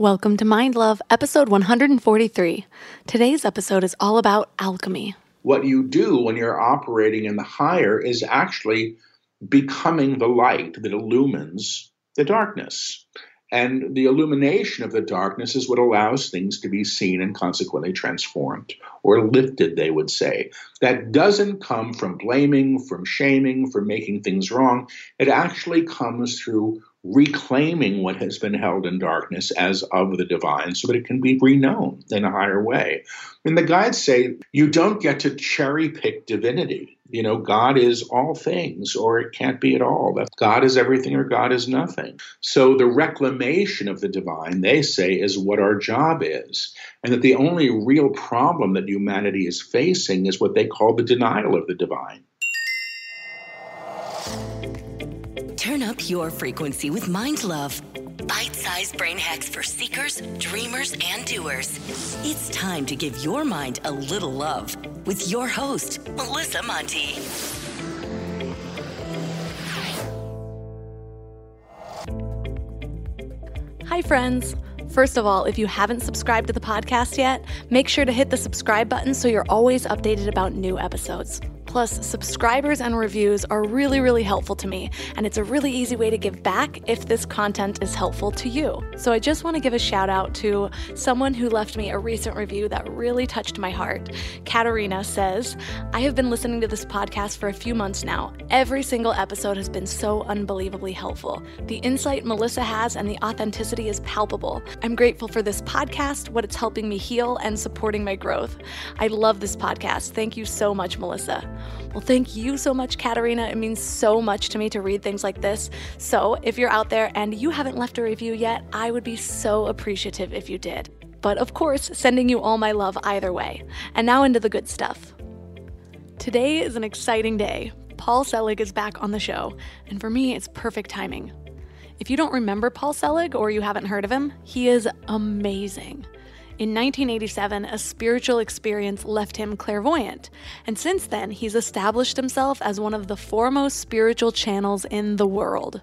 Welcome to Mind Love, episode 143. Today's episode is all about alchemy. What you do when you're operating in the higher is actually becoming the light that illumines the darkness. And the illumination of the darkness is what allows things to be seen and consequently transformed or lifted, they would say. That doesn't come from blaming, from shaming, from making things wrong. It actually comes through reclaiming what has been held in darkness as of the divine so that it can be reknown in a higher way. And the guides say you don't get to cherry pick divinity. You know, God is all things, or it can't be at all. That God is everything or God is nothing. So the reclamation of the divine, they say, is what our job is. And that the only real problem that humanity is facing is what they call the denial of the divine. Your frequency with Mind Love. Bite sized brain hacks for seekers, dreamers, and doers. It's time to give your mind a little love with your host, Melissa Monte. Hi, friends. First of all, if you haven't subscribed to the podcast yet, make sure to hit the subscribe button so you're always updated about new episodes. Plus, subscribers and reviews are really, really helpful to me, and it's a really easy way to give back if this content is helpful to you. So, I just want to give a shout out to someone who left me a recent review that really touched my heart. Katarina says, I have been listening to this podcast for a few months now. Every single episode has been so unbelievably helpful. The insight Melissa has and the authenticity is palpable. I'm grateful for this podcast, what it's helping me heal, and supporting my growth. I love this podcast. Thank you so much, Melissa. Well, thank you so much, Katarina. It means so much to me to read things like this. So, if you're out there and you haven't left a review yet, I would be so appreciative if you did. But of course, sending you all my love either way. And now into the good stuff. Today is an exciting day. Paul Selig is back on the show, and for me, it's perfect timing. If you don't remember Paul Selig or you haven't heard of him, he is amazing. In 1987, a spiritual experience left him clairvoyant, and since then, he's established himself as one of the foremost spiritual channels in the world.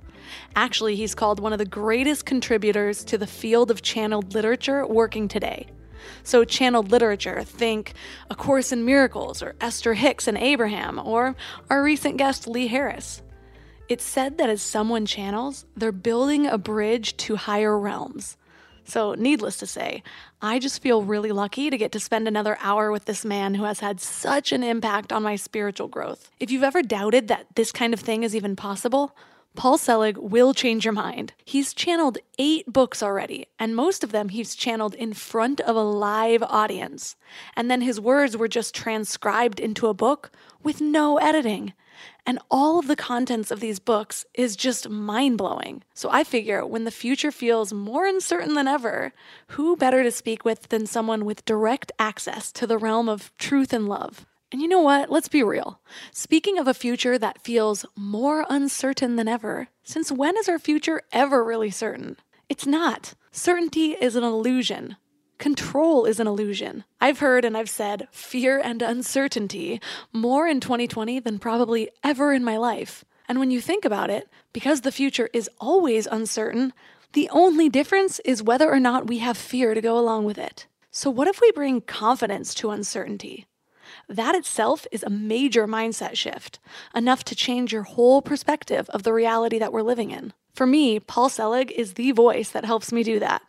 Actually, he's called one of the greatest contributors to the field of channeled literature working today. So, channeled literature, think A Course in Miracles, or Esther Hicks and Abraham, or our recent guest Lee Harris. It's said that as someone channels, they're building a bridge to higher realms. So, needless to say, I just feel really lucky to get to spend another hour with this man who has had such an impact on my spiritual growth. If you've ever doubted that this kind of thing is even possible, Paul Selig will change your mind. He's channeled eight books already, and most of them he's channeled in front of a live audience. And then his words were just transcribed into a book with no editing. And all of the contents of these books is just mind blowing. So I figure when the future feels more uncertain than ever, who better to speak with than someone with direct access to the realm of truth and love? And you know what? Let's be real. Speaking of a future that feels more uncertain than ever, since when is our future ever really certain? It's not. Certainty is an illusion. Control is an illusion. I've heard and I've said fear and uncertainty more in 2020 than probably ever in my life. And when you think about it, because the future is always uncertain, the only difference is whether or not we have fear to go along with it. So, what if we bring confidence to uncertainty? That itself is a major mindset shift, enough to change your whole perspective of the reality that we're living in. For me, Paul Selig is the voice that helps me do that.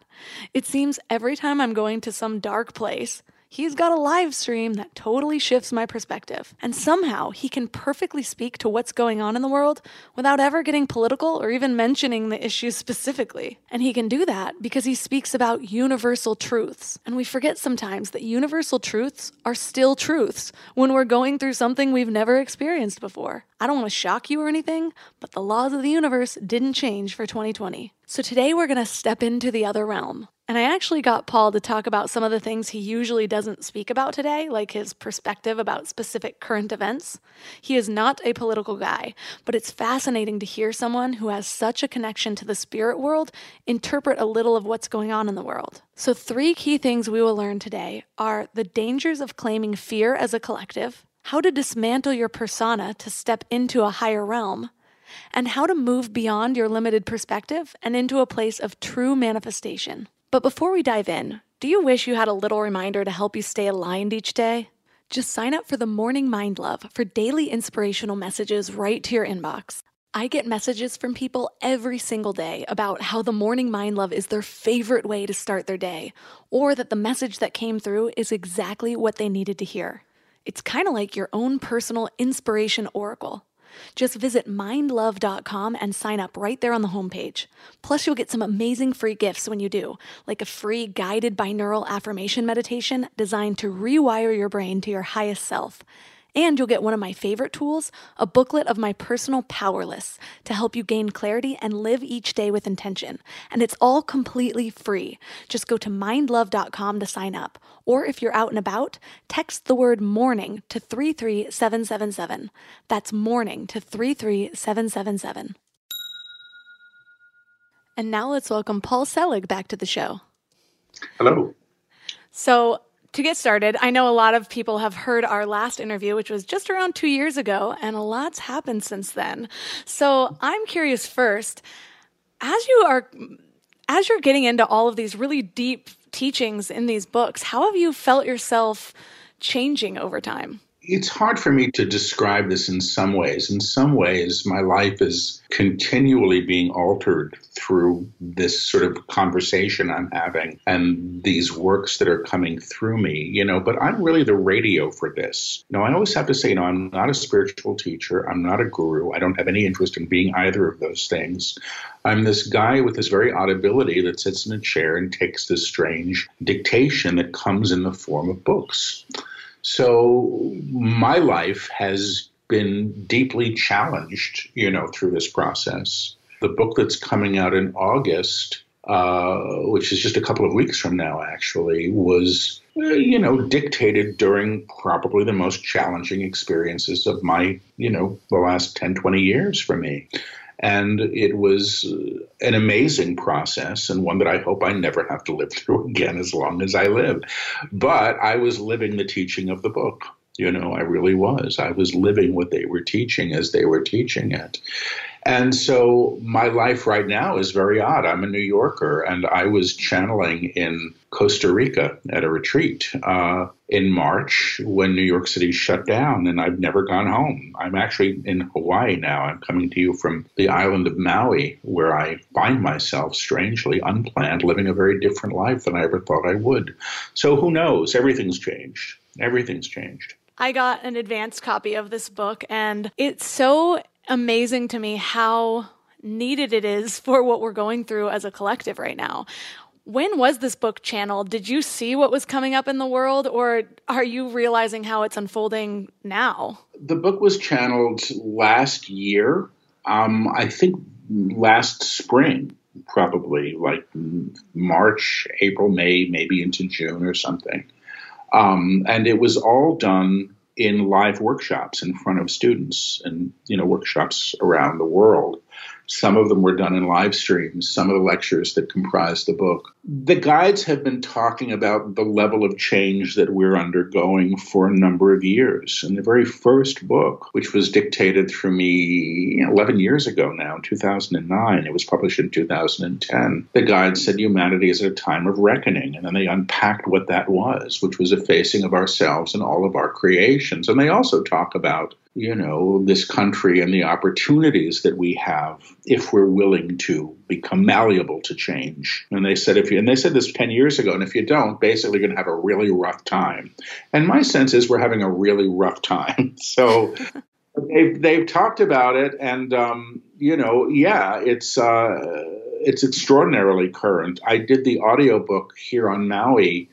It seems every time I'm going to some dark place, he's got a live stream that totally shifts my perspective. And somehow he can perfectly speak to what's going on in the world without ever getting political or even mentioning the issues specifically. And he can do that because he speaks about universal truths. And we forget sometimes that universal truths are still truths when we're going through something we've never experienced before. I don't want to shock you or anything, but the laws of the universe didn't change for 2020. So today we're going to step into the other realm. And I actually got Paul to talk about some of the things he usually doesn't speak about today, like his perspective about specific current events. He is not a political guy, but it's fascinating to hear someone who has such a connection to the spirit world interpret a little of what's going on in the world. So, three key things we will learn today are the dangers of claiming fear as a collective, how to dismantle your persona to step into a higher realm, and how to move beyond your limited perspective and into a place of true manifestation. But before we dive in, do you wish you had a little reminder to help you stay aligned each day? Just sign up for the Morning Mind Love for daily inspirational messages right to your inbox. I get messages from people every single day about how the Morning Mind Love is their favorite way to start their day, or that the message that came through is exactly what they needed to hear. It's kind of like your own personal inspiration oracle. Just visit mindlove.com and sign up right there on the homepage. Plus, you'll get some amazing free gifts when you do, like a free guided binaural affirmation meditation designed to rewire your brain to your highest self. And you'll get one of my favorite tools, a booklet of my personal power lists to help you gain clarity and live each day with intention. And it's all completely free. Just go to mindlove.com to sign up. Or if you're out and about, text the word morning to 33777. That's morning to 33777. And now let's welcome Paul Selig back to the show. Hello. So, to get started, I know a lot of people have heard our last interview, which was just around two years ago, and a lot's happened since then. So I'm curious first, as you are, as you're getting into all of these really deep teachings in these books, how have you felt yourself changing over time? It's hard for me to describe this in some ways. In some ways, my life is continually being altered through this sort of conversation I'm having and these works that are coming through me, you know, but I'm really the radio for this. Know, I always have to say, you know, I'm not a spiritual teacher. I'm not a guru. I don't have any interest in being either of those things. I'm this guy with this very odd ability that sits in a chair and takes this strange dictation that comes in the form of books. So my life has been deeply challenged, you know, through this process. The book that's coming out in August, uh, which is just a couple of weeks from now, actually, was, uh, you know, dictated during probably the most challenging experiences of my, you know, the last 10, 20 years for me. And it was an amazing process and one that I hope I never have to live through again as long as I live. But I was living the teaching of the book. You know, I really was. I was living what they were teaching as they were teaching it. And so my life right now is very odd. I'm a New Yorker, and I was channeling in Costa Rica at a retreat uh, in March when New York City shut down, and I've never gone home. I'm actually in Hawaii now. I'm coming to you from the island of Maui, where I find myself strangely unplanned, living a very different life than I ever thought I would. So who knows? Everything's changed. Everything's changed. I got an advanced copy of this book, and it's so amazing to me how needed it is for what we're going through as a collective right now. When was this book channeled? Did you see what was coming up in the world, or are you realizing how it's unfolding now? The book was channeled last year. Um, I think last spring, probably like March, April, May, maybe into June or something. Um, and it was all done in live workshops in front of students and you know workshops around the world some of them were done in live streams, some of the lectures that comprise the book. The guides have been talking about the level of change that we're undergoing for a number of years. In the very first book, which was dictated through me 11 years ago now, in 2009, it was published in 2010, the guides said humanity is at a time of reckoning. And then they unpacked what that was, which was a facing of ourselves and all of our creations. And they also talk about you know, this country and the opportunities that we have if we're willing to become malleable to change. And they said if you and they said this 10 years ago, and if you don't, basically you're gonna have a really rough time. And my sense is we're having a really rough time. So they've they've talked about it and um, you know, yeah, it's uh, it's extraordinarily current. I did the audiobook here on Maui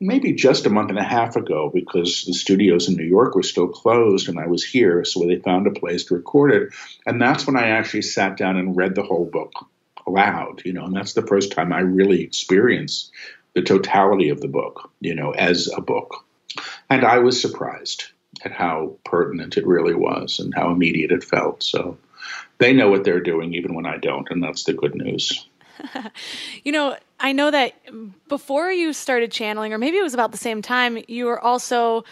maybe just a month and a half ago because the studios in New York were still closed and I was here. So they found a place to record it. And that's when I actually sat down and read the whole book aloud, you know, and that's the first time I really experienced the totality of the book, you know, as a book. And I was surprised at how pertinent it really was and how immediate it felt. So they know what they're doing even when I don't, and that's the good news. you know, I know that before you started channeling, or maybe it was about the same time, you were also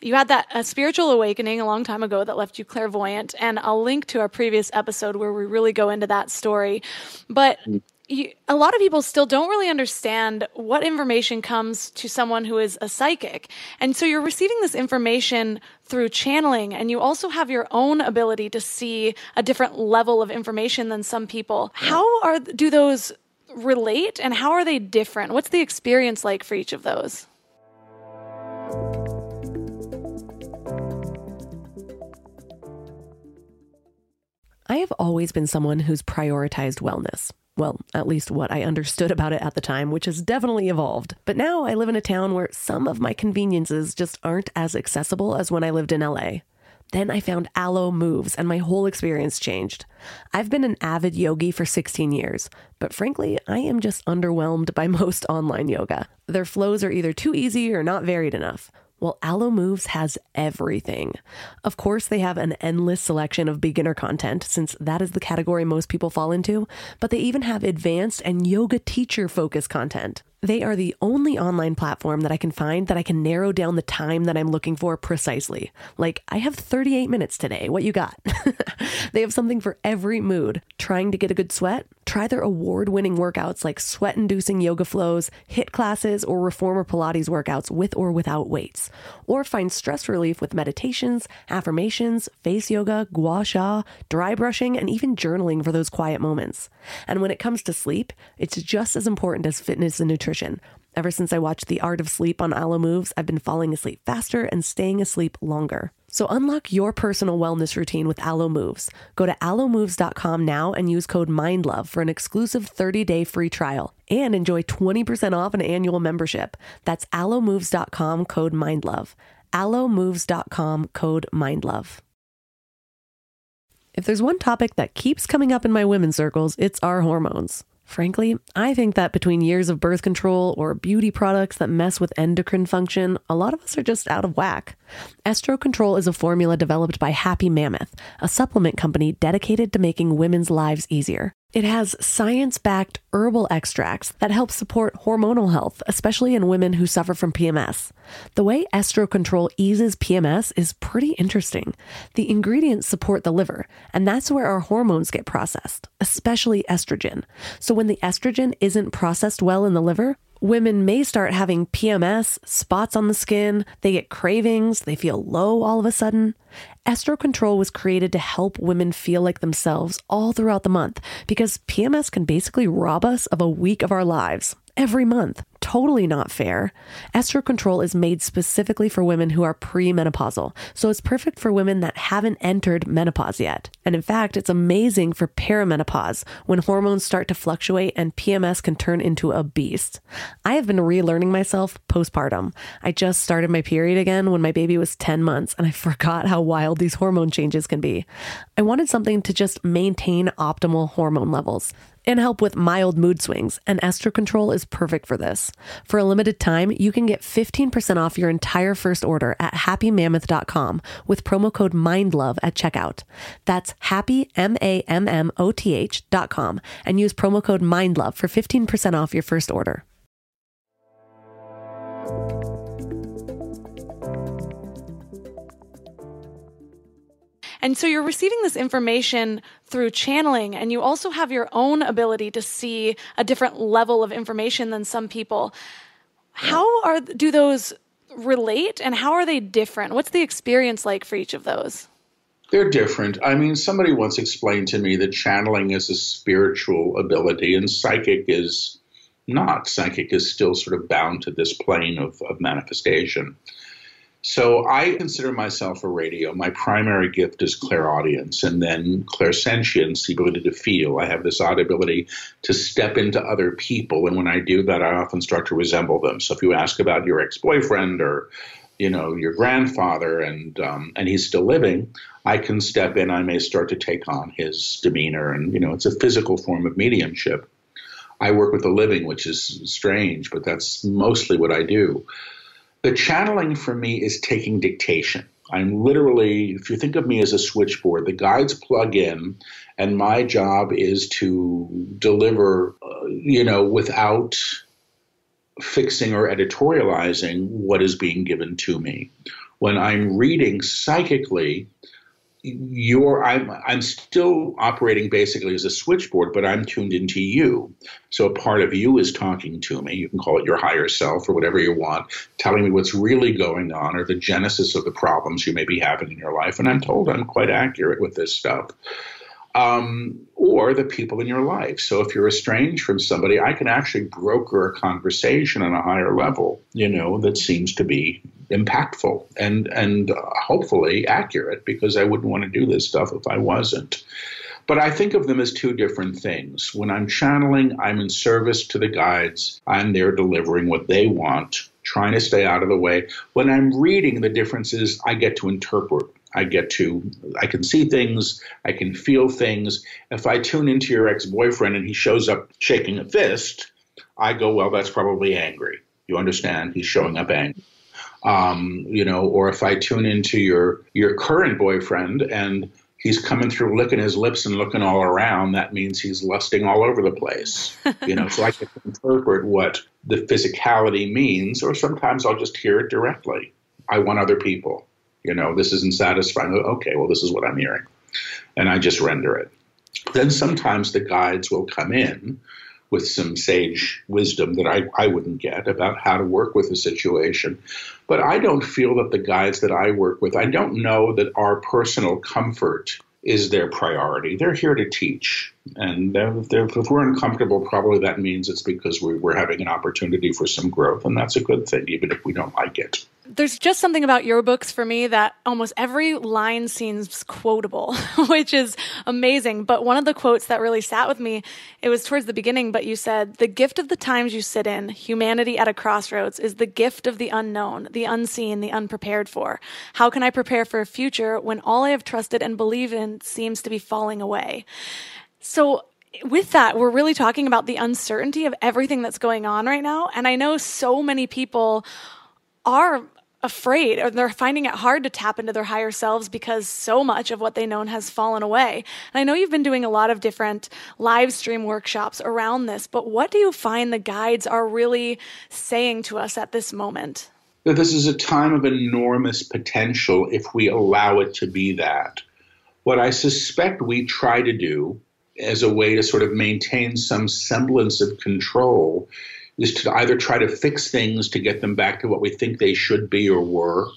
you had that a spiritual awakening a long time ago that left you clairvoyant and i'll link to our previous episode where we really go into that story. But mm. You, a lot of people still don't really understand what information comes to someone who is a psychic. And so you're receiving this information through channeling, and you also have your own ability to see a different level of information than some people. How are do those relate and how are they different? What's the experience like for each of those? I have always been someone who's prioritized wellness. Well, at least what I understood about it at the time, which has definitely evolved. But now I live in a town where some of my conveniences just aren't as accessible as when I lived in LA. Then I found Alo Moves and my whole experience changed. I've been an avid yogi for 16 years, but frankly, I am just underwhelmed by most online yoga. Their flows are either too easy or not varied enough. Well, Alo Moves has everything. Of course, they have an endless selection of beginner content, since that is the category most people fall into, but they even have advanced and yoga teacher focused content. They are the only online platform that I can find that I can narrow down the time that I'm looking for precisely. Like, I have 38 minutes today. What you got? they have something for every mood. Trying to get a good sweat? Try their award winning workouts like sweat inducing yoga flows, HIIT classes, or reformer Pilates workouts with or without weights. Or find stress relief with meditations, affirmations, face yoga, gua sha, dry brushing, and even journaling for those quiet moments. And when it comes to sleep, it's just as important as fitness and nutrition nutrition. Ever since I watched The Art of Sleep on Alo Moves, I've been falling asleep faster and staying asleep longer. So unlock your personal wellness routine with Alo Moves. Go to alomoves.com now and use code MINDLOVE for an exclusive 30-day free trial and enjoy 20% off an annual membership. That's alomoves.com code MINDLOVE. alomoves.com code MINDLOVE. If there's one topic that keeps coming up in my women's circles, it's our hormones. Frankly, I think that between years of birth control or beauty products that mess with endocrine function, a lot of us are just out of whack. Estro Control is a formula developed by Happy Mammoth, a supplement company dedicated to making women's lives easier. It has science backed herbal extracts that help support hormonal health, especially in women who suffer from PMS. The way Estro Control eases PMS is pretty interesting. The ingredients support the liver, and that's where our hormones get processed, especially estrogen. So when the estrogen isn't processed well in the liver, women may start having PMS, spots on the skin, they get cravings, they feel low all of a sudden. Estro Control was created to help women feel like themselves all throughout the month because PMS can basically rob us of a week of our lives every month. Totally not fair. Estro Control is made specifically for women who are premenopausal, so it's perfect for women that haven't entered menopause yet. And in fact, it's amazing for perimenopause when hormones start to fluctuate and PMS can turn into a beast. I have been relearning myself postpartum. I just started my period again when my baby was 10 months, and I forgot how wild these hormone changes can be. I wanted something to just maintain optimal hormone levels and help with mild mood swings, and Estro Control is perfect for this. For a limited time, you can get 15% off your entire first order at happymammoth.com with promo code MINDLOVE at checkout. That's happy, M-A-M-M-O-T-H dot com and use promo code MINDLOVE for 15% off your first order. And so you're receiving this information through channeling, and you also have your own ability to see a different level of information than some people. How are do those relate, and how are they different? What's the experience like for each of those? They're different. I mean, somebody once explained to me that channeling is a spiritual ability, and psychic is not. Psychic is still sort of bound to this plane of, of manifestation. So I consider myself a radio. My primary gift is clairaudience and then clairsentience, the ability to feel. I have this odd ability to step into other people. And when I do that, I often start to resemble them. So if you ask about your ex-boyfriend or, you know, your grandfather and, um, and he's still living, I can step in. I may start to take on his demeanor. And, you know, it's a physical form of mediumship. I work with the living, which is strange, but that's mostly what I do. The channeling for me is taking dictation. I'm literally, if you think of me as a switchboard, the guides plug in, and my job is to deliver, uh, you know, without fixing or editorializing what is being given to me. When I'm reading psychically, you're I'm I'm still operating basically as a switchboard, but I'm tuned into you. So a part of you is talking to me. You can call it your higher self or whatever you want, telling me what's really going on or the genesis of the problems you may be having in your life. And I'm told I'm quite accurate with this stuff um, or the people in your life. So if you're estranged from somebody, I can actually broker a conversation on a higher level, you know, that seems to be impactful and and hopefully accurate because I wouldn't want to do this stuff if I wasn't. But I think of them as two different things. When I'm channeling, I'm in service to the guides. I'm there delivering what they want, trying to stay out of the way. When I'm reading, the difference is I get to interpret I get to, I can see things, I can feel things. If I tune into your ex boyfriend and he shows up shaking a fist, I go, well, that's probably angry. You understand? He's showing up angry. Um, you know, or if I tune into your your current boyfriend and he's coming through licking his lips and looking all around, that means he's lusting all over the place. you know, so I can interpret what the physicality means, or sometimes I'll just hear it directly. I want other people. You know, this isn't satisfying. Oh, okay, well, this is what I'm hearing. And I just render it. Then sometimes the guides will come in with some sage wisdom that I, I wouldn't get about how to work with a situation. But I don't feel that the guides that I work with, I don't know that our personal comfort is their priority. They're here to teach. And if, if we're uncomfortable, probably that means it's because we, we're having an opportunity for some growth. And that's a good thing, even if we don't like it there's just something about your books for me that almost every line seems quotable, which is amazing. But one of the quotes that really sat with me, it was towards the beginning, but you said, The gift of the times you sit in, humanity at a crossroads, is the gift of the unknown, the unseen, the unprepared for. How can I prepare for a future when all I have trusted and believed in seems to be falling away? So with that, we're really talking about the uncertainty of everything that's going on right now. And I know so many people are afraid or they're finding it hard to tap into their higher selves because so much of what they know has fallen away. And I know you've been doing a lot of different live stream workshops around this, but what do you find the guides are really saying to us at this moment? That this is a time of enormous potential if we allow it to be that. What I suspect we try to do as a way to sort of maintain some semblance of control is to either try to fix things to get them back to what we think they should be or were,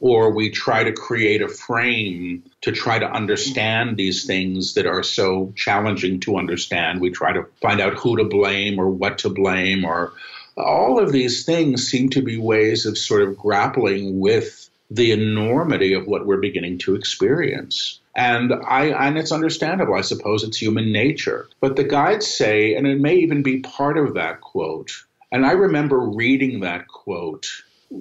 or we try to create a frame to try to understand these things that are so challenging to understand. We try to find out who to blame or what to blame, or all of these things seem to be ways of sort of grappling with the enormity of what we're beginning to experience. And I and it's understandable. I suppose it's human nature. But the guides say, and it may even be part of that quote. And I remember reading that quote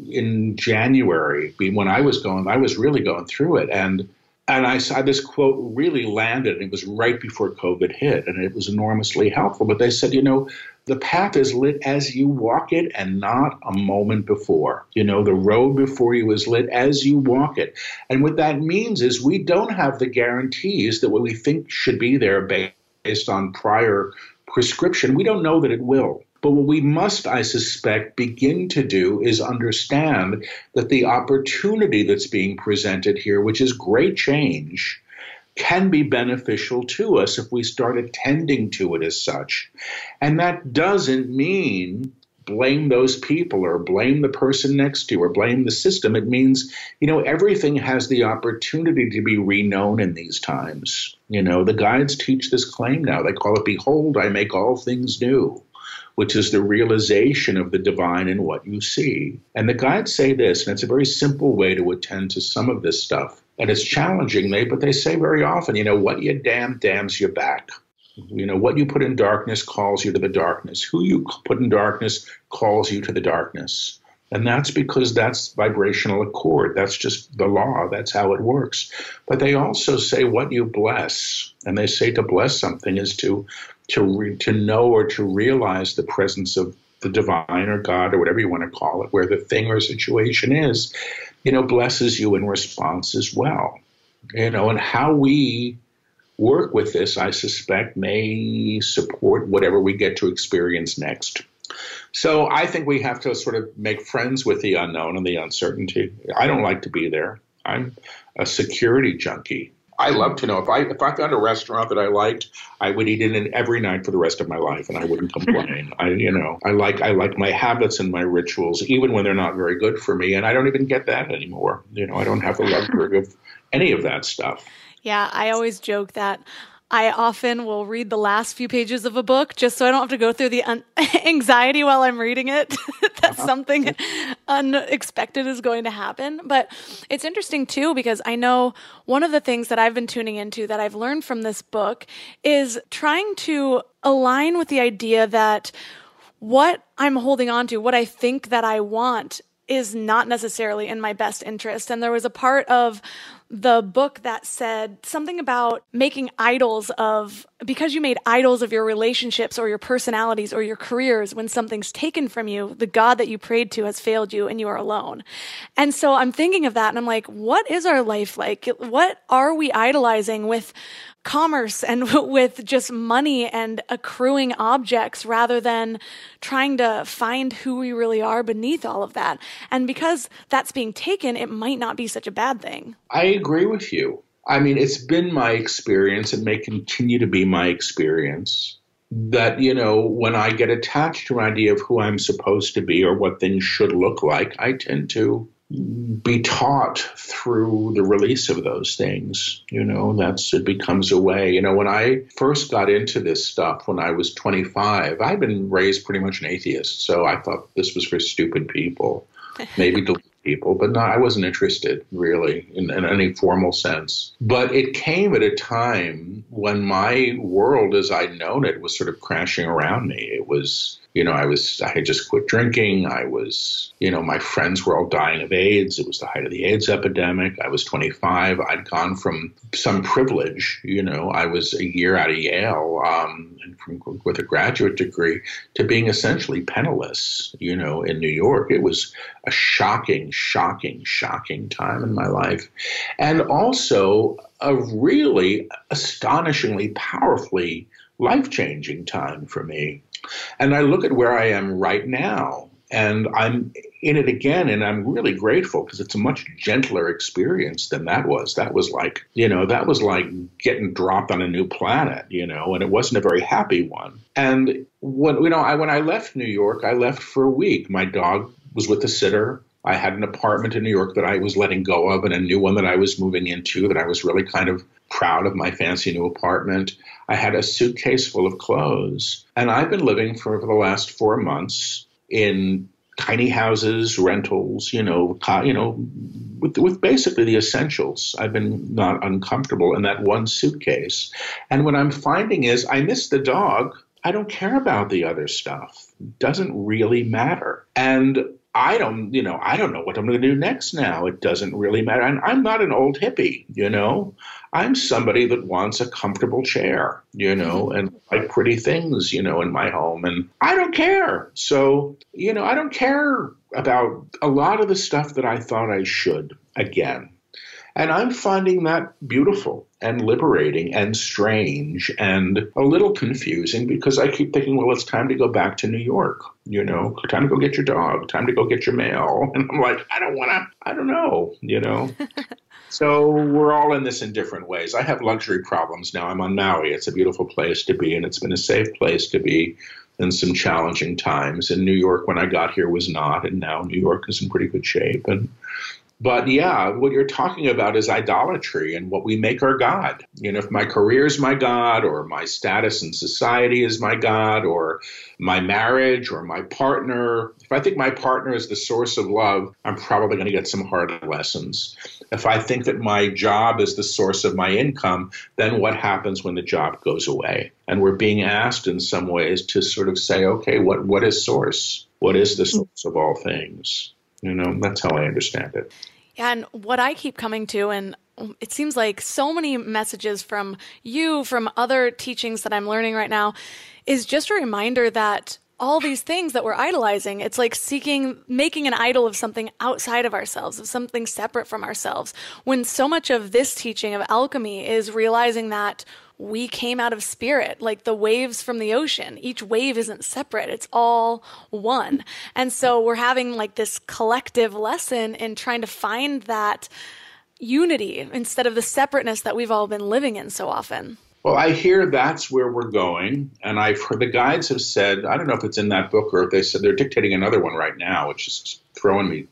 in January when I was going. I was really going through it, and and I saw this quote really landed. And it was right before COVID hit, and it was enormously helpful. But they said, you know, the path is lit as you walk it and not a moment before. You know, the road before you is lit as you walk it. And what that means is we don't have the guarantees that what we think should be there based on prior prescription. We don't know that it will. But what we must, I suspect, begin to do is understand that the opportunity that's being presented here, which is great change, can be beneficial to us if we start attending to it as such. And that doesn't mean blame those people or blame the person next to you or blame the system. It means, you know, everything has the opportunity to be reknown in these times. You know, the guides teach this claim now. They call it, Behold, I make all things new. Which is the realization of the divine in what you see. And the guides say this, and it's a very simple way to attend to some of this stuff and it's challenging me, but they say very often, you know, what you damn damns you back. You know, what you put in darkness calls you to the darkness. Who you put in darkness calls you to the darkness. And that's because that's vibrational accord. That's just the law. That's how it works. But they also say what you bless. And they say to bless something is to to re, to know or to realize the presence of the divine or God or whatever you want to call it, where the thing or situation is, you know, blesses you in response as well. You know, and how we work with this, I suspect, may support whatever we get to experience next. So I think we have to sort of make friends with the unknown and the uncertainty. I don't like to be there. I'm a security junkie. I love to know if I if I found a restaurant that I liked, I would eat in it every night for the rest of my life, and I wouldn't complain. I you know I like I like my habits and my rituals, even when they're not very good for me, and I don't even get that anymore. You know, I don't have the luxury of any of that stuff. Yeah, I always joke that I often will read the last few pages of a book just so I don't have to go through the un- anxiety while I'm reading it that uh-huh. something unexpected is going to happen. But it's interesting too because I know one of the things that I've been tuning into that I've learned from this book is trying to align with the idea that what I'm holding on to, what I think that I want is not necessarily in my best interest. And there was a part of the book that said something about making idols of because you made idols of your relationships or your personalities or your careers when something's taken from you the god that you prayed to has failed you and you are alone. And so i'm thinking of that and i'm like what is our life like? What are we idolizing with commerce and with just money and accruing objects rather than trying to find who we really are beneath all of that. And because that's being taken, it might not be such a bad thing. I agree with you. I mean, it's been my experience and may continue to be my experience that, you know, when I get attached to an idea of who I'm supposed to be or what things should look like, I tend to be taught through the release of those things. You know, that's it becomes a way. You know, when I first got into this stuff when I was 25, I'd been raised pretty much an atheist, so I thought this was for stupid people, maybe people, but no, I wasn't interested really in, in any formal sense. But it came at a time when my world as I'd known it was sort of crashing around me. It was you know, I was, I had just quit drinking. I was, you know, my friends were all dying of AIDS. It was the height of the AIDS epidemic. I was 25. I'd gone from some privilege, you know, I was a year out of Yale um, from, with a graduate degree to being essentially penniless, you know, in New York. It was a shocking, shocking, shocking time in my life. And also a really astonishingly, powerfully life changing time for me and I look at where I am right now, and I'm in it again, and I'm really grateful because it's a much gentler experience than that was. That was like, you know, that was like getting dropped on a new planet, you know, and it wasn't a very happy one. And when you know, I when I left New York, I left for a week. My dog was with the sitter. I had an apartment in New York that I was letting go of and a new one that I was moving into that I was really kind of proud of my fancy new apartment. I had a suitcase full of clothes. And I've been living for, for the last four months in tiny houses, rentals, you know, you know, with, with basically the essentials. I've been not uncomfortable in that one suitcase. And what I'm finding is I miss the dog. I don't care about the other stuff. It doesn't really matter. And I don't, you know, I don't know what I'm going to do next now. It doesn't really matter. And I'm not an old hippie, you know. I'm somebody that wants a comfortable chair, you know, mm-hmm. and like pretty things, you know, in my home. And I don't care. So, you know, I don't care about a lot of the stuff that I thought I should again. And I'm finding that beautiful and liberating and strange and a little confusing because I keep thinking, well, it's time to go back to New York, you know, time to go get your dog, time to go get your mail. And I'm like, I don't want to, I don't know, you know. so we're all in this in different ways. I have luxury problems now. I'm on Maui. It's a beautiful place to be, and it's been a safe place to be in some challenging times. And New York, when I got here, was not, and now New York is in pretty good shape. And but yeah, what you're talking about is idolatry and what we make our God. You know, if my career is my God, or my status in society is my God, or my marriage or my partner, if I think my partner is the source of love, I'm probably going to get some hard lessons. If I think that my job is the source of my income, then what happens when the job goes away? And we're being asked in some ways to sort of say, okay, what, what is source? What is the source of all things? You know, that's how I understand it. Yeah, and what I keep coming to, and it seems like so many messages from you, from other teachings that I'm learning right now, is just a reminder that all these things that we're idolizing, it's like seeking, making an idol of something outside of ourselves, of something separate from ourselves. When so much of this teaching of alchemy is realizing that we came out of spirit, like the waves from the ocean. Each wave isn't separate, it's all one. And so we're having like this collective lesson in trying to find that unity instead of the separateness that we've all been living in so often. Well, I hear that's where we're going. And I've heard the guides have said, I don't know if it's in that book or if they said they're dictating another one right now, which is throwing me.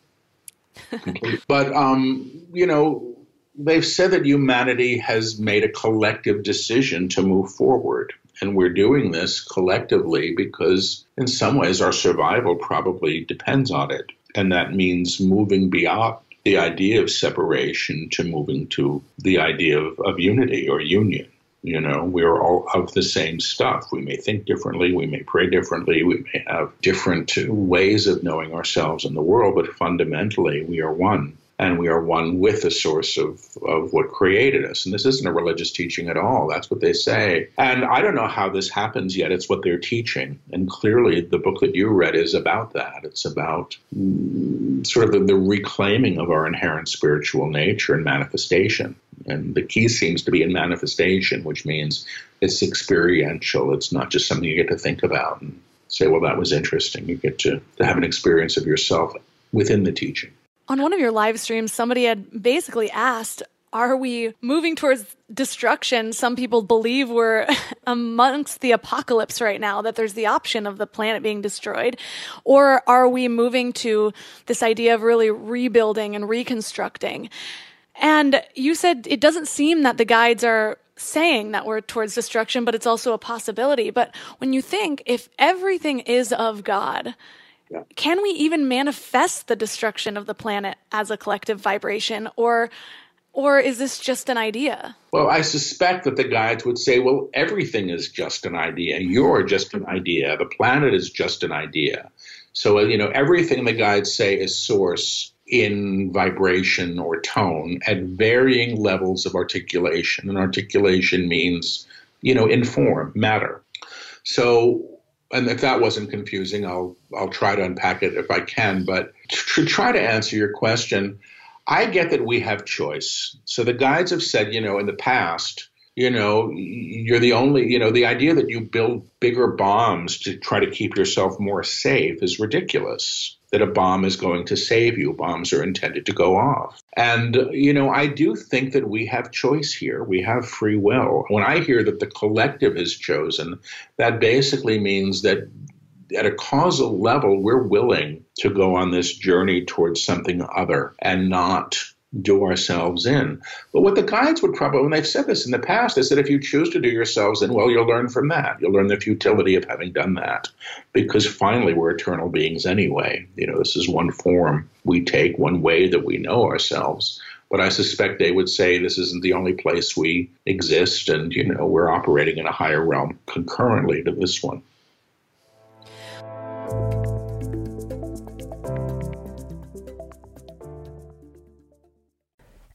but, um, you know, they've said that humanity has made a collective decision to move forward. And we're doing this collectively because, in some ways, our survival probably depends on it. And that means moving beyond the idea of separation to moving to the idea of, of unity or union. You know, we're all of the same stuff. We may think differently, we may pray differently, we may have different ways of knowing ourselves and the world, but fundamentally we are one and we are one with the source of, of what created us. And this isn't a religious teaching at all. That's what they say. And I don't know how this happens yet. It's what they're teaching. And clearly, the book that you read is about that. It's about mm, sort of the, the reclaiming of our inherent spiritual nature and manifestation. And the key seems to be in manifestation, which means it's experiential. It's not just something you get to think about and say, well, that was interesting. You get to, to have an experience of yourself within the teaching. On one of your live streams, somebody had basically asked, are we moving towards destruction? Some people believe we're amongst the apocalypse right now, that there's the option of the planet being destroyed. Or are we moving to this idea of really rebuilding and reconstructing? And you said it doesn't seem that the guides are saying that we're towards destruction, but it's also a possibility. But when you think if everything is of God, yeah. Can we even manifest the destruction of the planet as a collective vibration or or is this just an idea? Well, I suspect that the guides would say, well, everything is just an idea. You're just an idea. The planet is just an idea. So, uh, you know, everything the guides say is source in vibration or tone at varying levels of articulation. And articulation means, you know, in form, matter. So and if that wasn't confusing, I'll I'll try to unpack it if I can. But to try to answer your question, I get that we have choice. So the guides have said, you know, in the past, you know, you're the only, you know, the idea that you build bigger bombs to try to keep yourself more safe is ridiculous that a bomb is going to save you. Bombs are intended to go off. And, you know, I do think that we have choice here. We have free will. When I hear that the collective is chosen, that basically means that at a causal level, we're willing to go on this journey towards something other and not do ourselves in. But what the guides would probably, when they've said this in the past, is that if you choose to do yourselves in, well, you'll learn from that. You'll learn the futility of having done that because finally we're eternal beings anyway. You know, this is one form we take, one way that we know ourselves. But I suspect they would say this isn't the only place we exist, and, you know, we're operating in a higher realm concurrently to this one.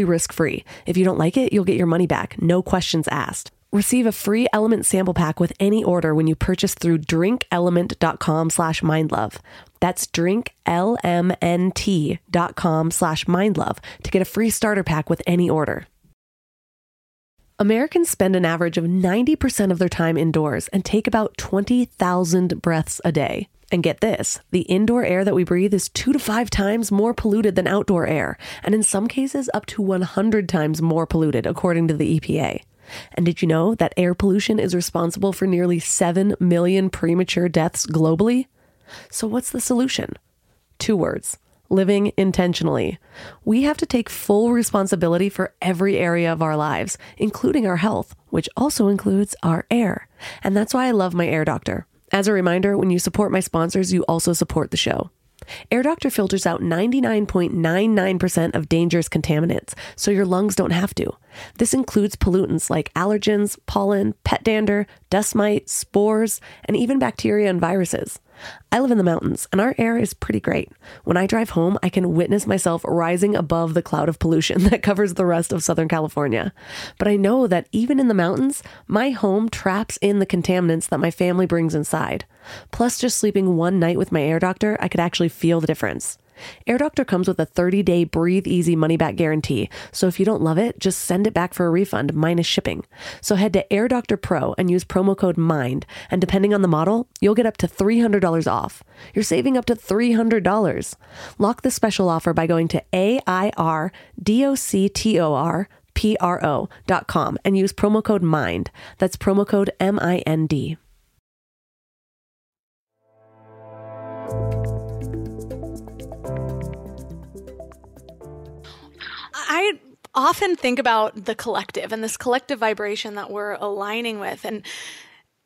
totally risk free. If you don't like it, you'll get your money back, no questions asked. Receive a free Element sample pack with any order when you purchase through drinklmnt.com slash mindlove. That's drinklmnt.com slash mindlove to get a free starter pack with any order. Americans spend an average of 90% of their time indoors and take about 20,000 breaths a day. And get this the indoor air that we breathe is two to five times more polluted than outdoor air, and in some cases, up to 100 times more polluted, according to the EPA. And did you know that air pollution is responsible for nearly 7 million premature deaths globally? So, what's the solution? Two words living intentionally. We have to take full responsibility for every area of our lives, including our health, which also includes our air. And that's why I love my air doctor. As a reminder, when you support my sponsors, you also support the show. Air Doctor filters out 99.99% of dangerous contaminants, so your lungs don't have to. This includes pollutants like allergens, pollen, pet dander, dust mites, spores, and even bacteria and viruses. I live in the mountains, and our air is pretty great. When I drive home, I can witness myself rising above the cloud of pollution that covers the rest of Southern California. But I know that even in the mountains, my home traps in the contaminants that my family brings inside. Plus, just sleeping one night with my air doctor, I could actually feel the difference. Air Doctor comes with a 30 day breathe easy money back guarantee. So if you don't love it, just send it back for a refund minus shipping. So head to Air Doctor Pro and use promo code MIND. And depending on the model, you'll get up to $300 off. You're saving up to $300. Lock the special offer by going to A-I-R-D-O-C-T-O-R P-R-O.com and use promo code MIND. That's promo code M-I-N-D. I often think about the collective and this collective vibration that we're aligning with. And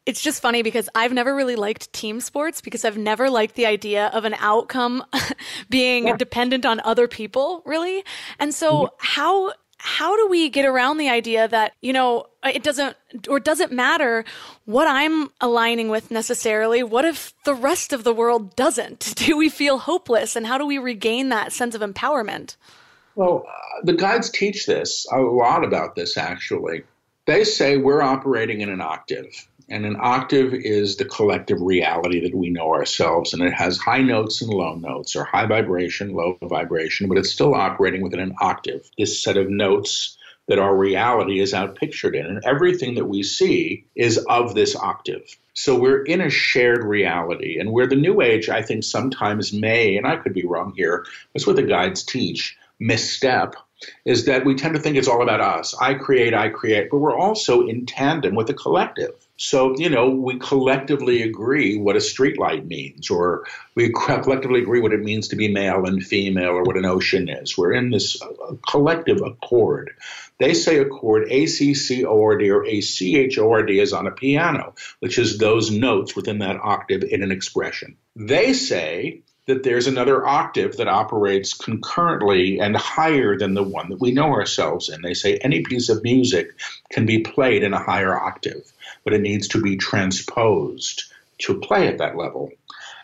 it's just funny because I've never really liked team sports because I've never liked the idea of an outcome being yeah. dependent on other people, really. And so, yeah. how how do we get around the idea that you know it doesn't or doesn't matter what i'm aligning with necessarily what if the rest of the world doesn't do we feel hopeless and how do we regain that sense of empowerment well, uh, the guides teach this a lot about this actually. They say we're operating in an octave, and an octave is the collective reality that we know ourselves, and it has high notes and low notes, or high vibration, low vibration, but it's still operating within an octave, this set of notes that our reality is outpictured in. And everything that we see is of this octave. So we're in a shared reality. And where the New Age, I think, sometimes may, and I could be wrong here, that's what the guides teach, misstep is that we tend to think it's all about us. I create, I create, but we're also in tandem with the collective. So, you know, we collectively agree what a streetlight means, or we collectively agree what it means to be male and female, or what an ocean is. We're in this uh, collective accord. They say accord, A C C O R D, or A C H O R D is on a piano, which is those notes within that octave in an expression. They say that there's another octave that operates concurrently and higher than the one that we know ourselves in. They say any piece of music can be played in a higher octave, but it needs to be transposed to play at that level.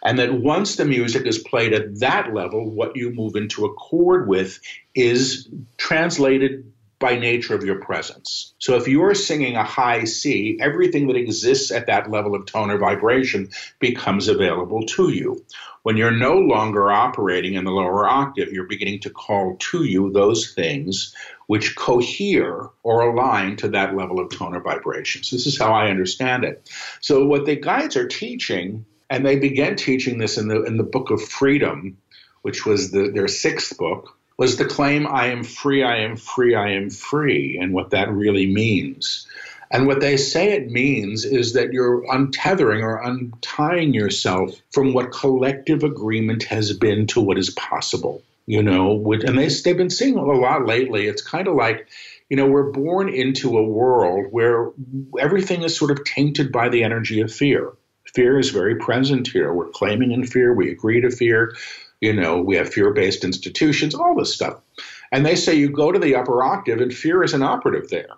And that once the music is played at that level, what you move into accord with is translated by nature of your presence. So if you're singing a high C, everything that exists at that level of tone or vibration becomes available to you. When you're no longer operating in the lower octave, you're beginning to call to you those things which cohere or align to that level of tone or vibration. So this is how I understand it. So what the guides are teaching, and they began teaching this in the in the book of freedom, which was the, their sixth book, was the claim, I am free, I am free, I am free, and what that really means. And what they say it means is that you're untethering or untying yourself from what collective agreement has been to what is possible. You know, and they, they've been seeing a lot lately. It's kind of like, you know, we're born into a world where everything is sort of tainted by the energy of fear. Fear is very present here. We're claiming in fear, we agree to fear. You know, we have fear based institutions, all this stuff. And they say you go to the upper octave and fear is an operative there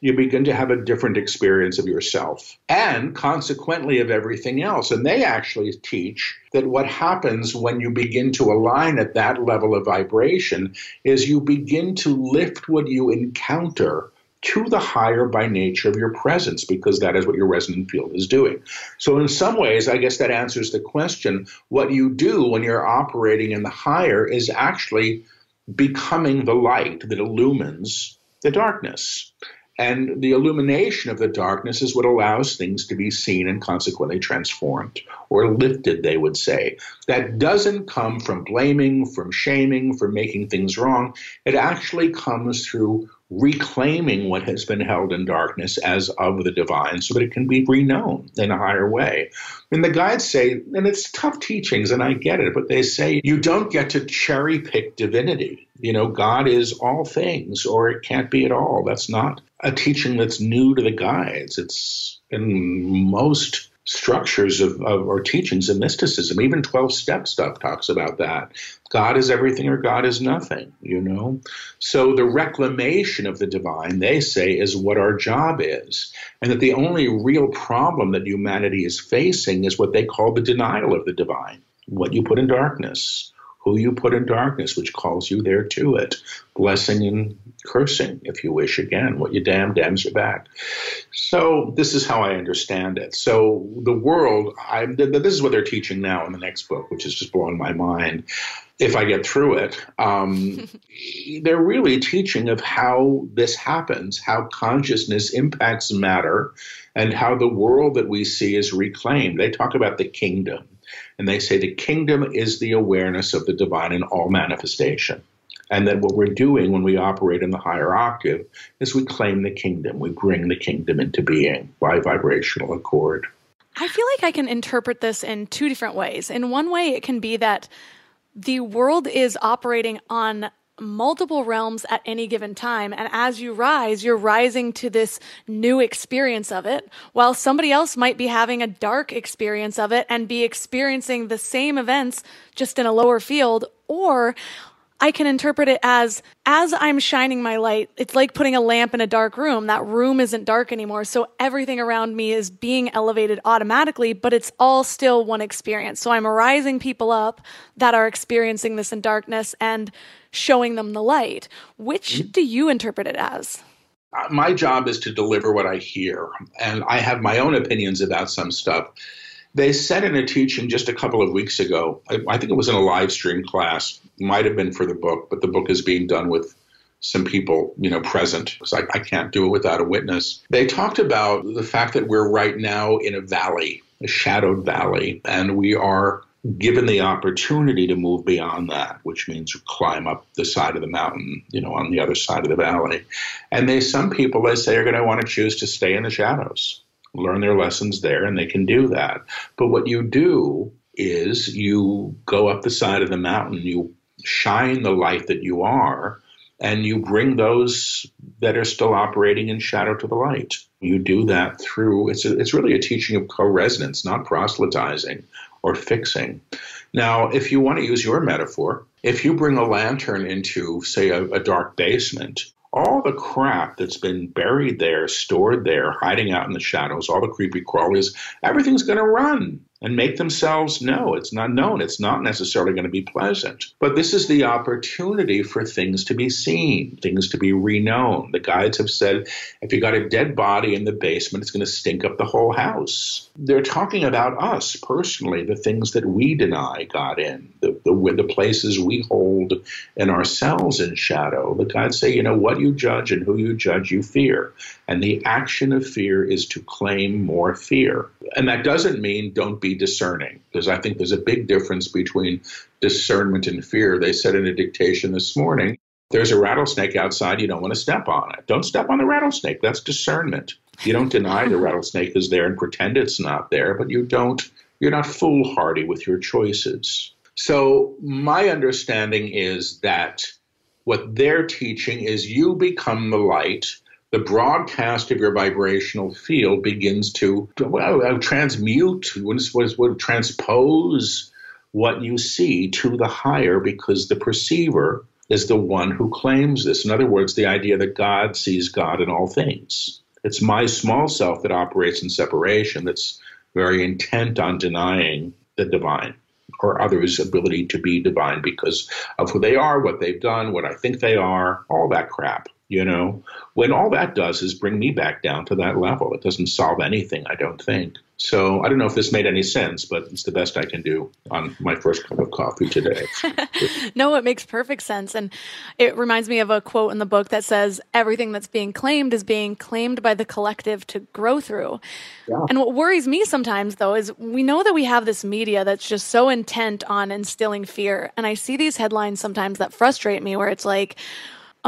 you begin to have a different experience of yourself and consequently of everything else. And they actually teach that what happens when you begin to align at that level of vibration is you begin to lift what you encounter to the higher by nature of your presence because that is what your resonant field is doing. So, in some ways, I guess that answers the question what you do when you're operating in the higher is actually becoming the light that illumines the darkness. And the illumination of the darkness is what allows things to be seen and consequently transformed or lifted, they would say. That doesn't come from blaming, from shaming, from making things wrong. It actually comes through reclaiming what has been held in darkness as of the divine so that it can be reknown in a higher way. And the guides say, and it's tough teachings, and I get it, but they say you don't get to cherry pick divinity. You know, God is all things, or it can't be at all. That's not a teaching that's new to the guides. It's in most structures of, of or teachings of mysticism. Even 12 step stuff talks about that. God is everything or God is nothing, you know? So the reclamation of the divine, they say, is what our job is. And that the only real problem that humanity is facing is what they call the denial of the divine, what you put in darkness who you put in darkness, which calls you there to it. Blessing and cursing, if you wish. Again, what you damn damns you back. So this is how I understand it. So the world, I, this is what they're teaching now in the next book, which is just blowing my mind. If I get through it, um, they're really teaching of how this happens, how consciousness impacts matter, and how the world that we see is reclaimed. They talk about the kingdom and they say the kingdom is the awareness of the divine in all manifestation. And that what we're doing when we operate in the higher octave is we claim the kingdom. We bring the kingdom into being by vibrational accord. I feel like I can interpret this in two different ways. In one way, it can be that the world is operating on multiple realms at any given time. And as you rise, you're rising to this new experience of it, while somebody else might be having a dark experience of it and be experiencing the same events just in a lower field. Or I can interpret it as as I'm shining my light, it's like putting a lamp in a dark room. That room isn't dark anymore. So everything around me is being elevated automatically, but it's all still one experience. So I'm rising people up that are experiencing this in darkness and showing them the light. Which mm-hmm. do you interpret it as? Uh, my job is to deliver what I hear, and I have my own opinions about some stuff. They said in a teaching just a couple of weeks ago, I, I think it was in a live stream class, might have been for the book, but the book is being done with some people, you know, present because I, I can't do it without a witness. They talked about the fact that we're right now in a valley, a shadowed valley, and we are given the opportunity to move beyond that, which means climb up the side of the mountain, you know, on the other side of the valley. And they, some people, they say, are going to want to choose to stay in the shadows, learn their lessons there, and they can do that. But what you do is you go up the side of the mountain, you shine the light that you are, and you bring those that are still operating in shadow to the light. You do that through it's a, it's really a teaching of co-resonance, not proselytizing or fixing. Now, if you want to use your metaphor, if you bring a lantern into, say, a, a dark basement, all the crap that's been buried there, stored there, hiding out in the shadows, all the creepy crawlies, everything's going to run and make themselves know. It's not known. It's not necessarily going to be pleasant. But this is the opportunity for things to be seen, things to be reknown. The guides have said if you got a dead body in the basement, it's going to stink up the whole house. They're talking about us personally, the things that we deny God in, the, the, the places we hold in ourselves in shadow. The guides say, you know, what you judge and who you judge, you fear. And the action of fear is to claim more fear. And that doesn't mean don't be discerning, because I think there's a big difference between discernment and fear. They said in a dictation this morning there's a rattlesnake outside, you don't want to step on it. Don't step on the rattlesnake. That's discernment. You don't deny the rattlesnake is there and pretend it's not there, but you don't, you're not foolhardy with your choices. So, my understanding is that what they're teaching is you become the light the broadcast of your vibrational field begins to well, uh, transmute, what, what, what, transpose what you see to the higher because the perceiver is the one who claims this. In other words, the idea that God sees God in all things. It's my small self that operates in separation, that's very intent on denying the divine or others' ability to be divine because of who they are, what they've done, what I think they are, all that crap you know when all that does is bring me back down to that level it doesn't solve anything i don't think So I don't know if this made any sense, but it's the best I can do on my first cup of coffee today. no, it makes perfect sense. And it reminds me of a quote in the book that says, everything that's being claimed is being claimed by the collective to grow through. Yeah. And what worries me sometimes, though, is we know that we have this media that's just so intent on instilling fear. And I see these headlines sometimes that frustrate me where it's like,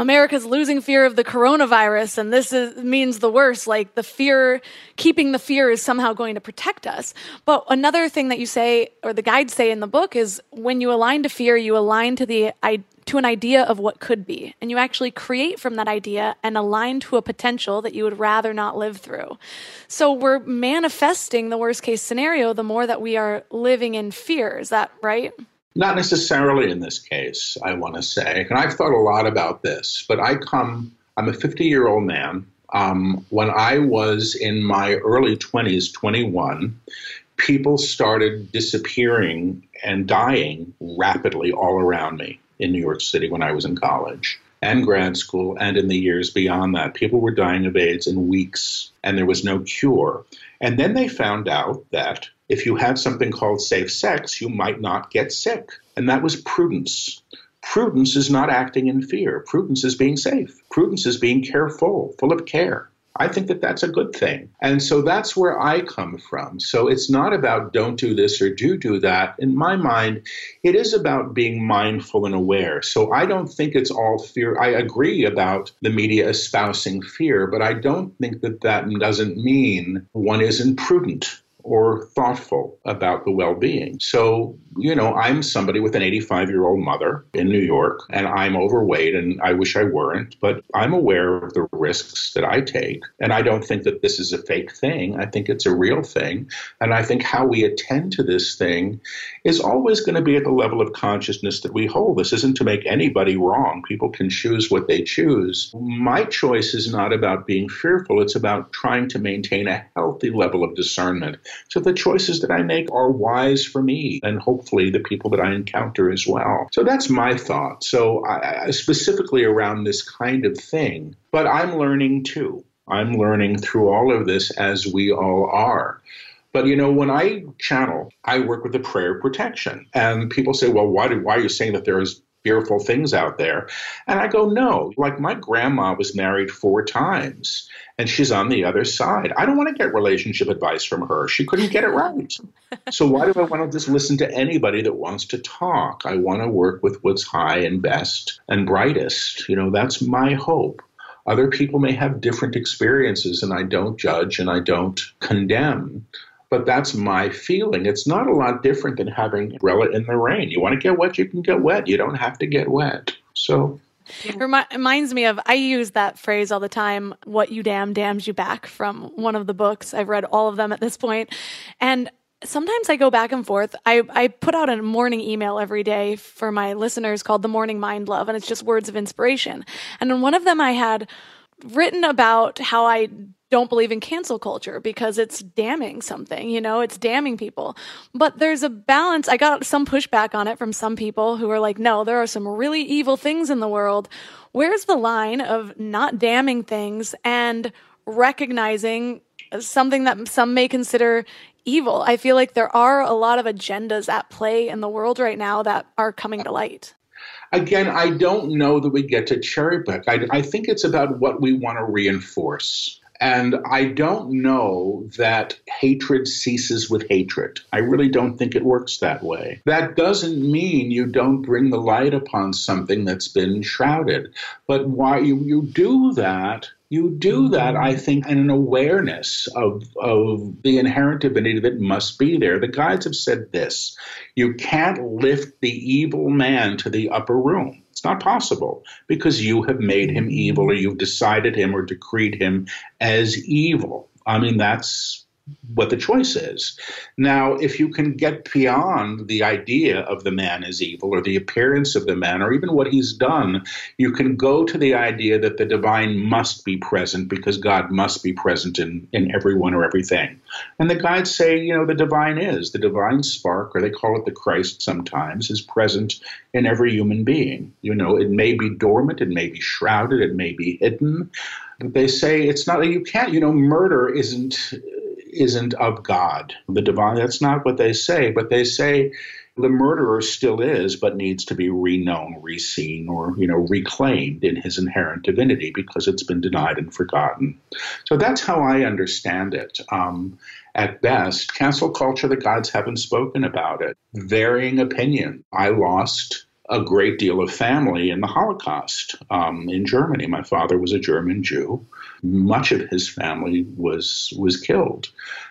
America's losing fear of the coronavirus, and this is, means the worst. Like the fear, keeping the fear is somehow going to protect us. But another thing that you say, or the guides say in the book, is when you align to fear, you align to the to an idea of what could be, and you actually create from that idea and align to a potential that you would rather not live through. So we're manifesting the worst case scenario the more that we are living in fear. Is that right? Not necessarily in this case, I want to say. And I've thought a lot about this, but I come, I'm a 50 year old man. Um, when I was in my early 20s, 21, people started disappearing and dying rapidly all around me in New York City when I was in college and grad school and in the years beyond that. People were dying of AIDS in weeks and there was no cure. And then they found out that if you had something called safe sex, you might not get sick. And that was prudence. Prudence is not acting in fear. Prudence is being safe. Prudence is being careful, full of care. I think that that's a good thing. And so that's where I come from. So it's not about don't do this or do do that. In my mind, it is about being mindful and aware. So I don't think it's all fear. I agree about the media espousing fear, but I don't think that that doesn't mean one isn't prudent or thoughtful about the well being. So, you know, I'm somebody with an 85 year old mother in New York, and I'm overweight, and I wish I weren't, but I'm aware of the risks that I take. And I don't think that this is a fake thing. I think it's a real thing. And I think how we attend to this thing is always going to be at the level of consciousness that we hold. This isn't to make anybody wrong. People can choose what they choose. My choice is not about being fearful, it's about trying to maintain a healthy level of discernment so the choices that I make are wise for me and hopefully the people that I encounter as well. So that's my thought. So I, specifically around this kind of thing, but I'm learning too. I'm learning through all of this as we all are. But you know, when I channel, I work with the prayer protection. And people say, well, why, do, why are you saying that there is fearful things out there? And I go, no. Like my grandma was married four times and she's on the other side. I don't want to get relationship advice from her. She couldn't get it right. so why do I want to just listen to anybody that wants to talk? I want to work with what's high and best and brightest. You know, that's my hope. Other people may have different experiences, and I don't judge and I don't condemn. But that's my feeling. It's not a lot different than having umbrella in the rain. You want to get wet, you can get wet. You don't have to get wet. So it reminds me of I use that phrase all the time. What you damn damns you back from one of the books. I've read all of them at this point, and sometimes I go back and forth. I, I put out a morning email every day for my listeners called the Morning Mind Love, and it's just words of inspiration. And in one of them, I had written about how I don't believe in cancel culture because it's damning something, you know, it's damning people. But there's a balance. I got some pushback on it from some people who are like, no, there are some really evil things in the world. Where's the line of not damning things and recognizing something that some may consider evil? I feel like there are a lot of agendas at play in the world right now that are coming to light. Again, I don't know that we get to cherry pick. I, I think it's about what we want to reinforce. And I don't know that hatred ceases with hatred. I really don't think it works that way. That doesn't mean you don't bring the light upon something that's been shrouded. But why you, you do that you do that, I think, in an awareness of, of the inherent divinity that must be there. The guides have said this you can't lift the evil man to the upper room. It's not possible because you have made him evil or you've decided him or decreed him as evil. I mean, that's what the choice is. Now, if you can get beyond the idea of the man as evil or the appearance of the man or even what he's done, you can go to the idea that the divine must be present because God must be present in, in everyone or everything. And the guides say, you know, the divine is. The divine spark, or they call it the Christ sometimes, is present in every human being. You know, it may be dormant, it may be shrouded, it may be hidden. But they say it's not that you can't, you know, murder isn't isn't of God. The divine, that's not what they say, but they say the murderer still is, but needs to be reknown, reseen, or you know, reclaimed in his inherent divinity because it's been denied and forgotten. So that's how I understand it. Um, at best, cancel culture, the gods haven't spoken about it. Varying opinion. I lost a great deal of family in the Holocaust um, in Germany. My father was a German Jew. Much of his family was was killed,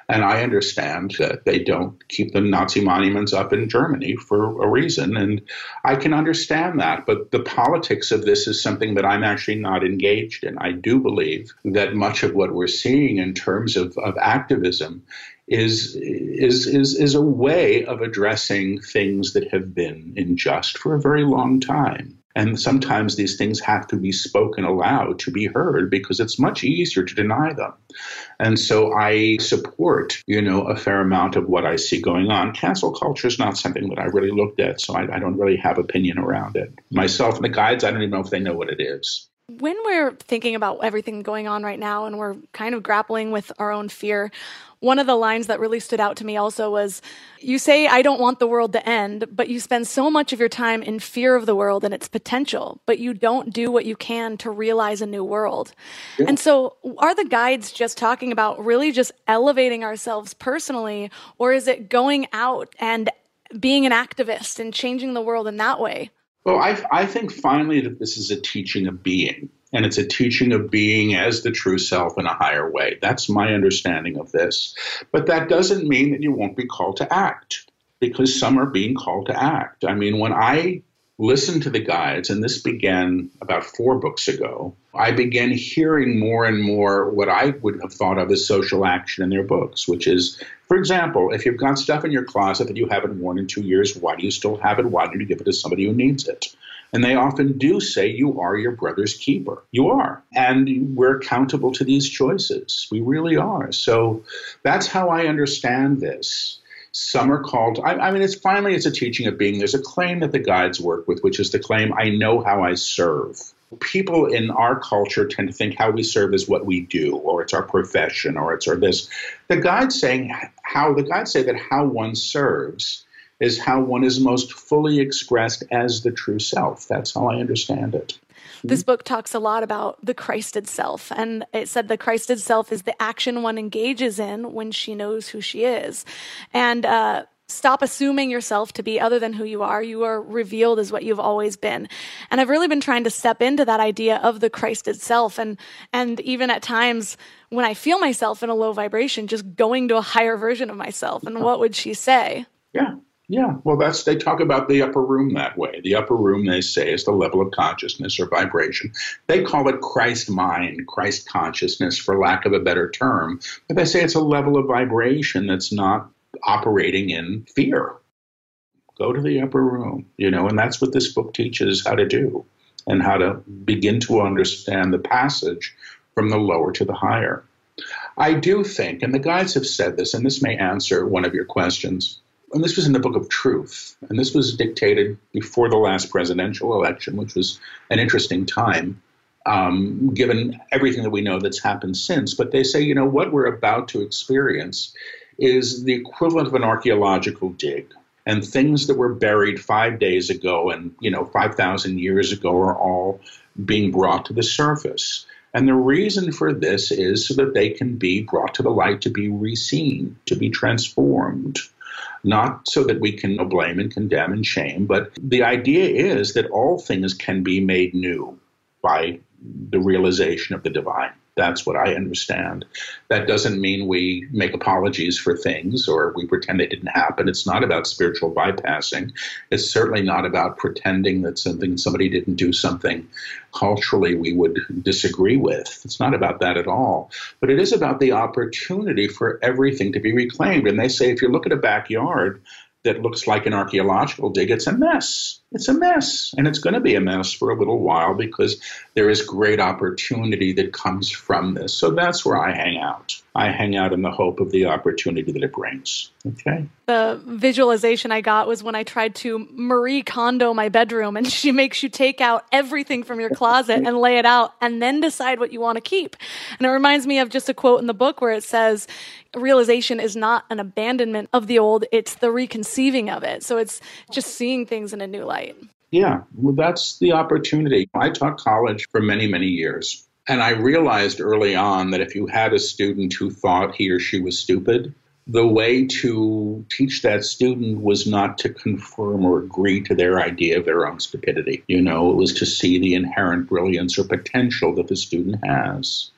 and I understand that they don't keep the Nazi monuments up in Germany for a reason, and I can understand that. But the politics of this is something that I'm actually not engaged in. I do believe that much of what we're seeing in terms of, of activism is is is is a way of addressing things that have been unjust for a very long time. And sometimes these things have to be spoken aloud to be heard because it's much easier to deny them. And so I support, you know, a fair amount of what I see going on. Cancel culture is not something that I really looked at, so I, I don't really have opinion around it. Myself and the guides, I don't even know if they know what it is when we're thinking about everything going on right now and we're kind of grappling with our own fear, one of the lines that really stood out to me also was you say, I don't want the world to end, but you spend so much of your time in fear of the world and its potential, but you don't do what you can to realize a new world. Yeah. And so, are the guides just talking about really just elevating ourselves personally, or is it going out and being an activist and changing the world in that way? Well, I, I think finally that this is a teaching of being and it's a teaching of being as the true self in a higher way. That's my understanding of this. But that doesn't mean that you won't be called to act, because some are being called to act. I mean, when I listened to the guides, and this began about four books ago, I began hearing more and more what I would have thought of as social action in their books, which is, for example, if you've got stuff in your closet that you haven't worn in two years, why do you still have it? Why don't you give it to somebody who needs it? And they often do say, You are your brother's keeper. You are. And we're accountable to these choices. We really are. So that's how I understand this. Some are called, I, I, mean, it's finally, it's a teaching of being. There's a claim that the guides work with, which is the claim, I know how I serve. People in our culture tend to think how we serve is what we do, or it's our profession, or it's our this. The guides saying how, the guides say that how one serves is how one is most fully expressed as the true self. That's how I understand it. This book talks a lot about the Christed self, and it said the Christed self is the action one engages in when she knows who she is. And uh, stop assuming yourself to be other than who you are. You are revealed as what you've always been. And I've really been trying to step into that idea of the Christed self, and and even at times when I feel myself in a low vibration, just going to a higher version of myself. And what would she say? Yeah, yeah, well, that's they talk about the upper room that way. The upper room, they say, is the level of consciousness or vibration. They call it Christ mind, Christ consciousness, for lack of a better term. But they say it's a level of vibration that's not operating in fear. Go to the upper room, you know, and that's what this book teaches how to do and how to begin to understand the passage from the lower to the higher. I do think, and the guides have said this, and this may answer one of your questions and this was in the Book of Truth, and this was dictated before the last presidential election, which was an interesting time, um, given everything that we know that's happened since. But they say, you know, what we're about to experience is the equivalent of an archaeological dig. And things that were buried five days ago and, you know, 5,000 years ago are all being brought to the surface. And the reason for this is so that they can be brought to the light to be reseen, to be transformed not so that we can blame and condemn and shame, but the idea is that all things can be made new by the realization of the divine. That's what I understand. That doesn't mean we make apologies for things or we pretend they didn't happen. It's not about spiritual bypassing. It's certainly not about pretending that something somebody didn't do something culturally we would disagree with. It's not about that at all. But it is about the opportunity for everything to be reclaimed. And they say if you look at a backyard that looks like an archaeological dig, it's a mess it's a mess. And it's going to be a mess for a little while because there is great opportunity that comes from this. So that's where I hang out. I hang out in the hope of the opportunity that it brings. Okay. The visualization I got was when I tried to Marie Kondo my bedroom, and she makes you take out everything from your closet and lay it out and then decide what you want to keep. And it reminds me of just a quote in the book where it says, realization is not an abandonment of the old, it's the reconceiving of it. So it's just seeing things in a new light. Yeah, well, that's the opportunity. I taught college for many, many years. And I realized early on that if you had a student who thought he or she was stupid, the way to teach that student was not to confirm or agree to their idea of their own stupidity. You know, it was to see the inherent brilliance or potential that the student has.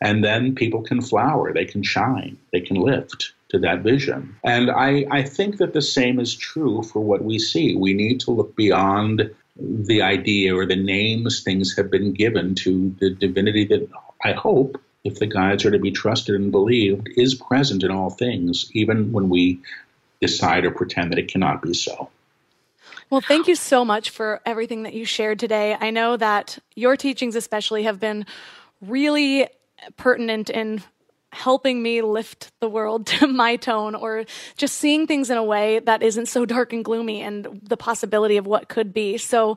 And then people can flower, they can shine, they can lift to that vision. And I, I think that the same is true for what we see. We need to look beyond the idea or the names things have been given to the divinity that I hope, if the guides are to be trusted and believed, is present in all things, even when we decide or pretend that it cannot be so. Well, thank you so much for everything that you shared today. I know that your teachings, especially, have been really pertinent in helping me lift the world to my tone or just seeing things in a way that isn't so dark and gloomy and the possibility of what could be. So,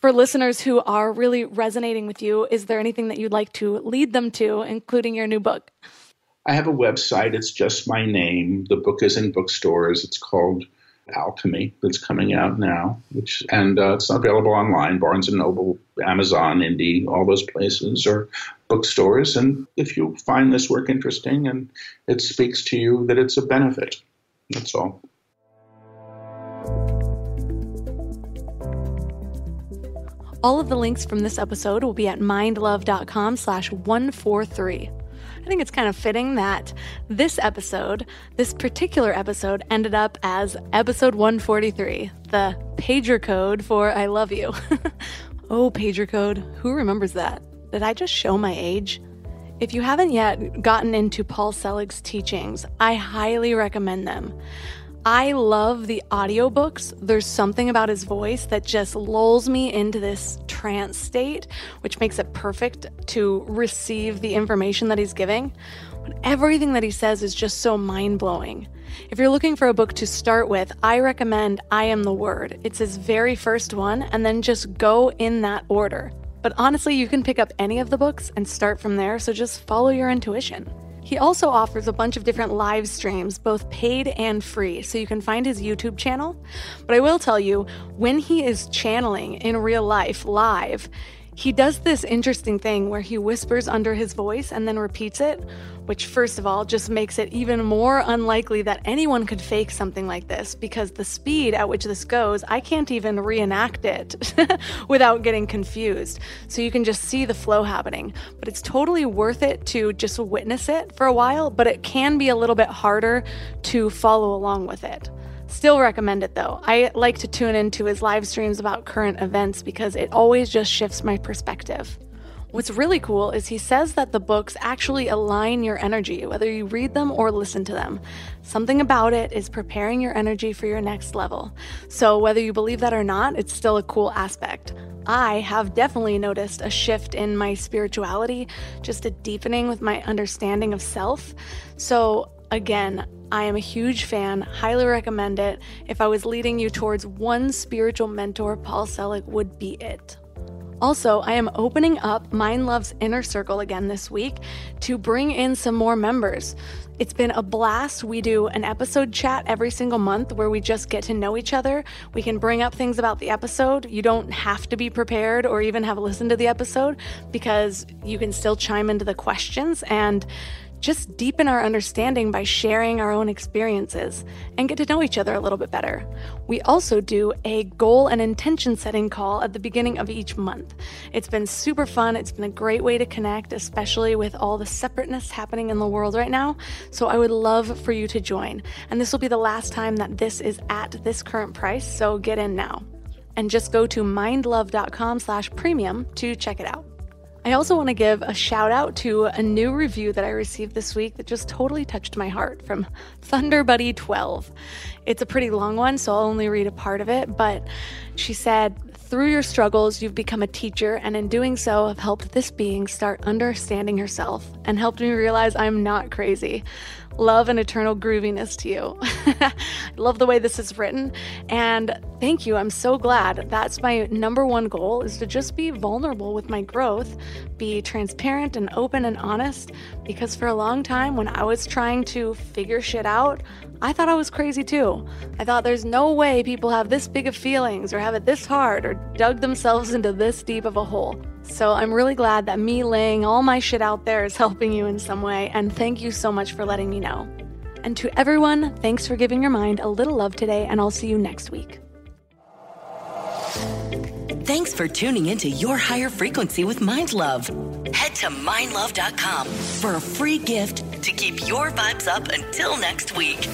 for listeners who are really resonating with you, is there anything that you'd like to lead them to, including your new book? I have a website. It's just my name. The book is in bookstores. It's called Alchemy that's coming out now, which and uh, it's available online, Barnes and Noble, Amazon, Indie, all those places, or bookstores. And if you find this work interesting and it speaks to you, that it's a benefit. That's all. All of the links from this episode will be at mindlove.com slash 143. I think it's kind of fitting that this episode, this particular episode, ended up as episode 143, the pager code for I love you. oh, pager code. Who remembers that? Did I just show my age? If you haven't yet gotten into Paul Selig's teachings, I highly recommend them. I love the audiobooks. There's something about his voice that just lulls me into this trance state, which makes it perfect to receive the information that he's giving. But everything that he says is just so mind blowing. If you're looking for a book to start with, I recommend I Am the Word. It's his very first one, and then just go in that order. But honestly, you can pick up any of the books and start from there, so just follow your intuition. He also offers a bunch of different live streams, both paid and free, so you can find his YouTube channel. But I will tell you, when he is channeling in real life live, he does this interesting thing where he whispers under his voice and then repeats it, which, first of all, just makes it even more unlikely that anyone could fake something like this because the speed at which this goes, I can't even reenact it without getting confused. So you can just see the flow happening. But it's totally worth it to just witness it for a while, but it can be a little bit harder to follow along with it. Still recommend it though. I like to tune into his live streams about current events because it always just shifts my perspective. What's really cool is he says that the books actually align your energy, whether you read them or listen to them. Something about it is preparing your energy for your next level. So, whether you believe that or not, it's still a cool aspect. I have definitely noticed a shift in my spirituality, just a deepening with my understanding of self. So, again, I am a huge fan, highly recommend it. If I was leading you towards one spiritual mentor, Paul Selig would be it. Also, I am opening up Mind Love's Inner Circle again this week to bring in some more members. It's been a blast. We do an episode chat every single month where we just get to know each other. We can bring up things about the episode. You don't have to be prepared or even have listened to the episode because you can still chime into the questions and just deepen our understanding by sharing our own experiences and get to know each other a little bit better. We also do a goal and intention setting call at the beginning of each month. It's been super fun. It's been a great way to connect, especially with all the separateness happening in the world right now. So I would love for you to join. And this will be the last time that this is at this current price, so get in now. And just go to mindlove.com slash premium to check it out. I also want to give a shout out to a new review that I received this week that just totally touched my heart from Thunderbuddy12. It's a pretty long one, so I'll only read a part of it, but she said, through your struggles, you've become a teacher, and in doing so, have helped this being start understanding herself and helped me realize I'm not crazy. Love and eternal grooviness to you. I love the way this is written, and thank you. I'm so glad. That's my number one goal is to just be vulnerable with my growth, be transparent and open and honest, because for a long time when I was trying to figure shit out, I thought I was crazy too. I thought there's no way people have this big of feelings or have it this hard or dug themselves into this deep of a hole. So I'm really glad that me laying all my shit out there is helping you in some way, and thank you so much for letting me know. And to everyone, thanks for giving your mind a little love today, and I'll see you next week. Thanks for tuning into Your Higher Frequency with Mind Love. Head to mindlove.com for a free gift to keep your vibes up until next week.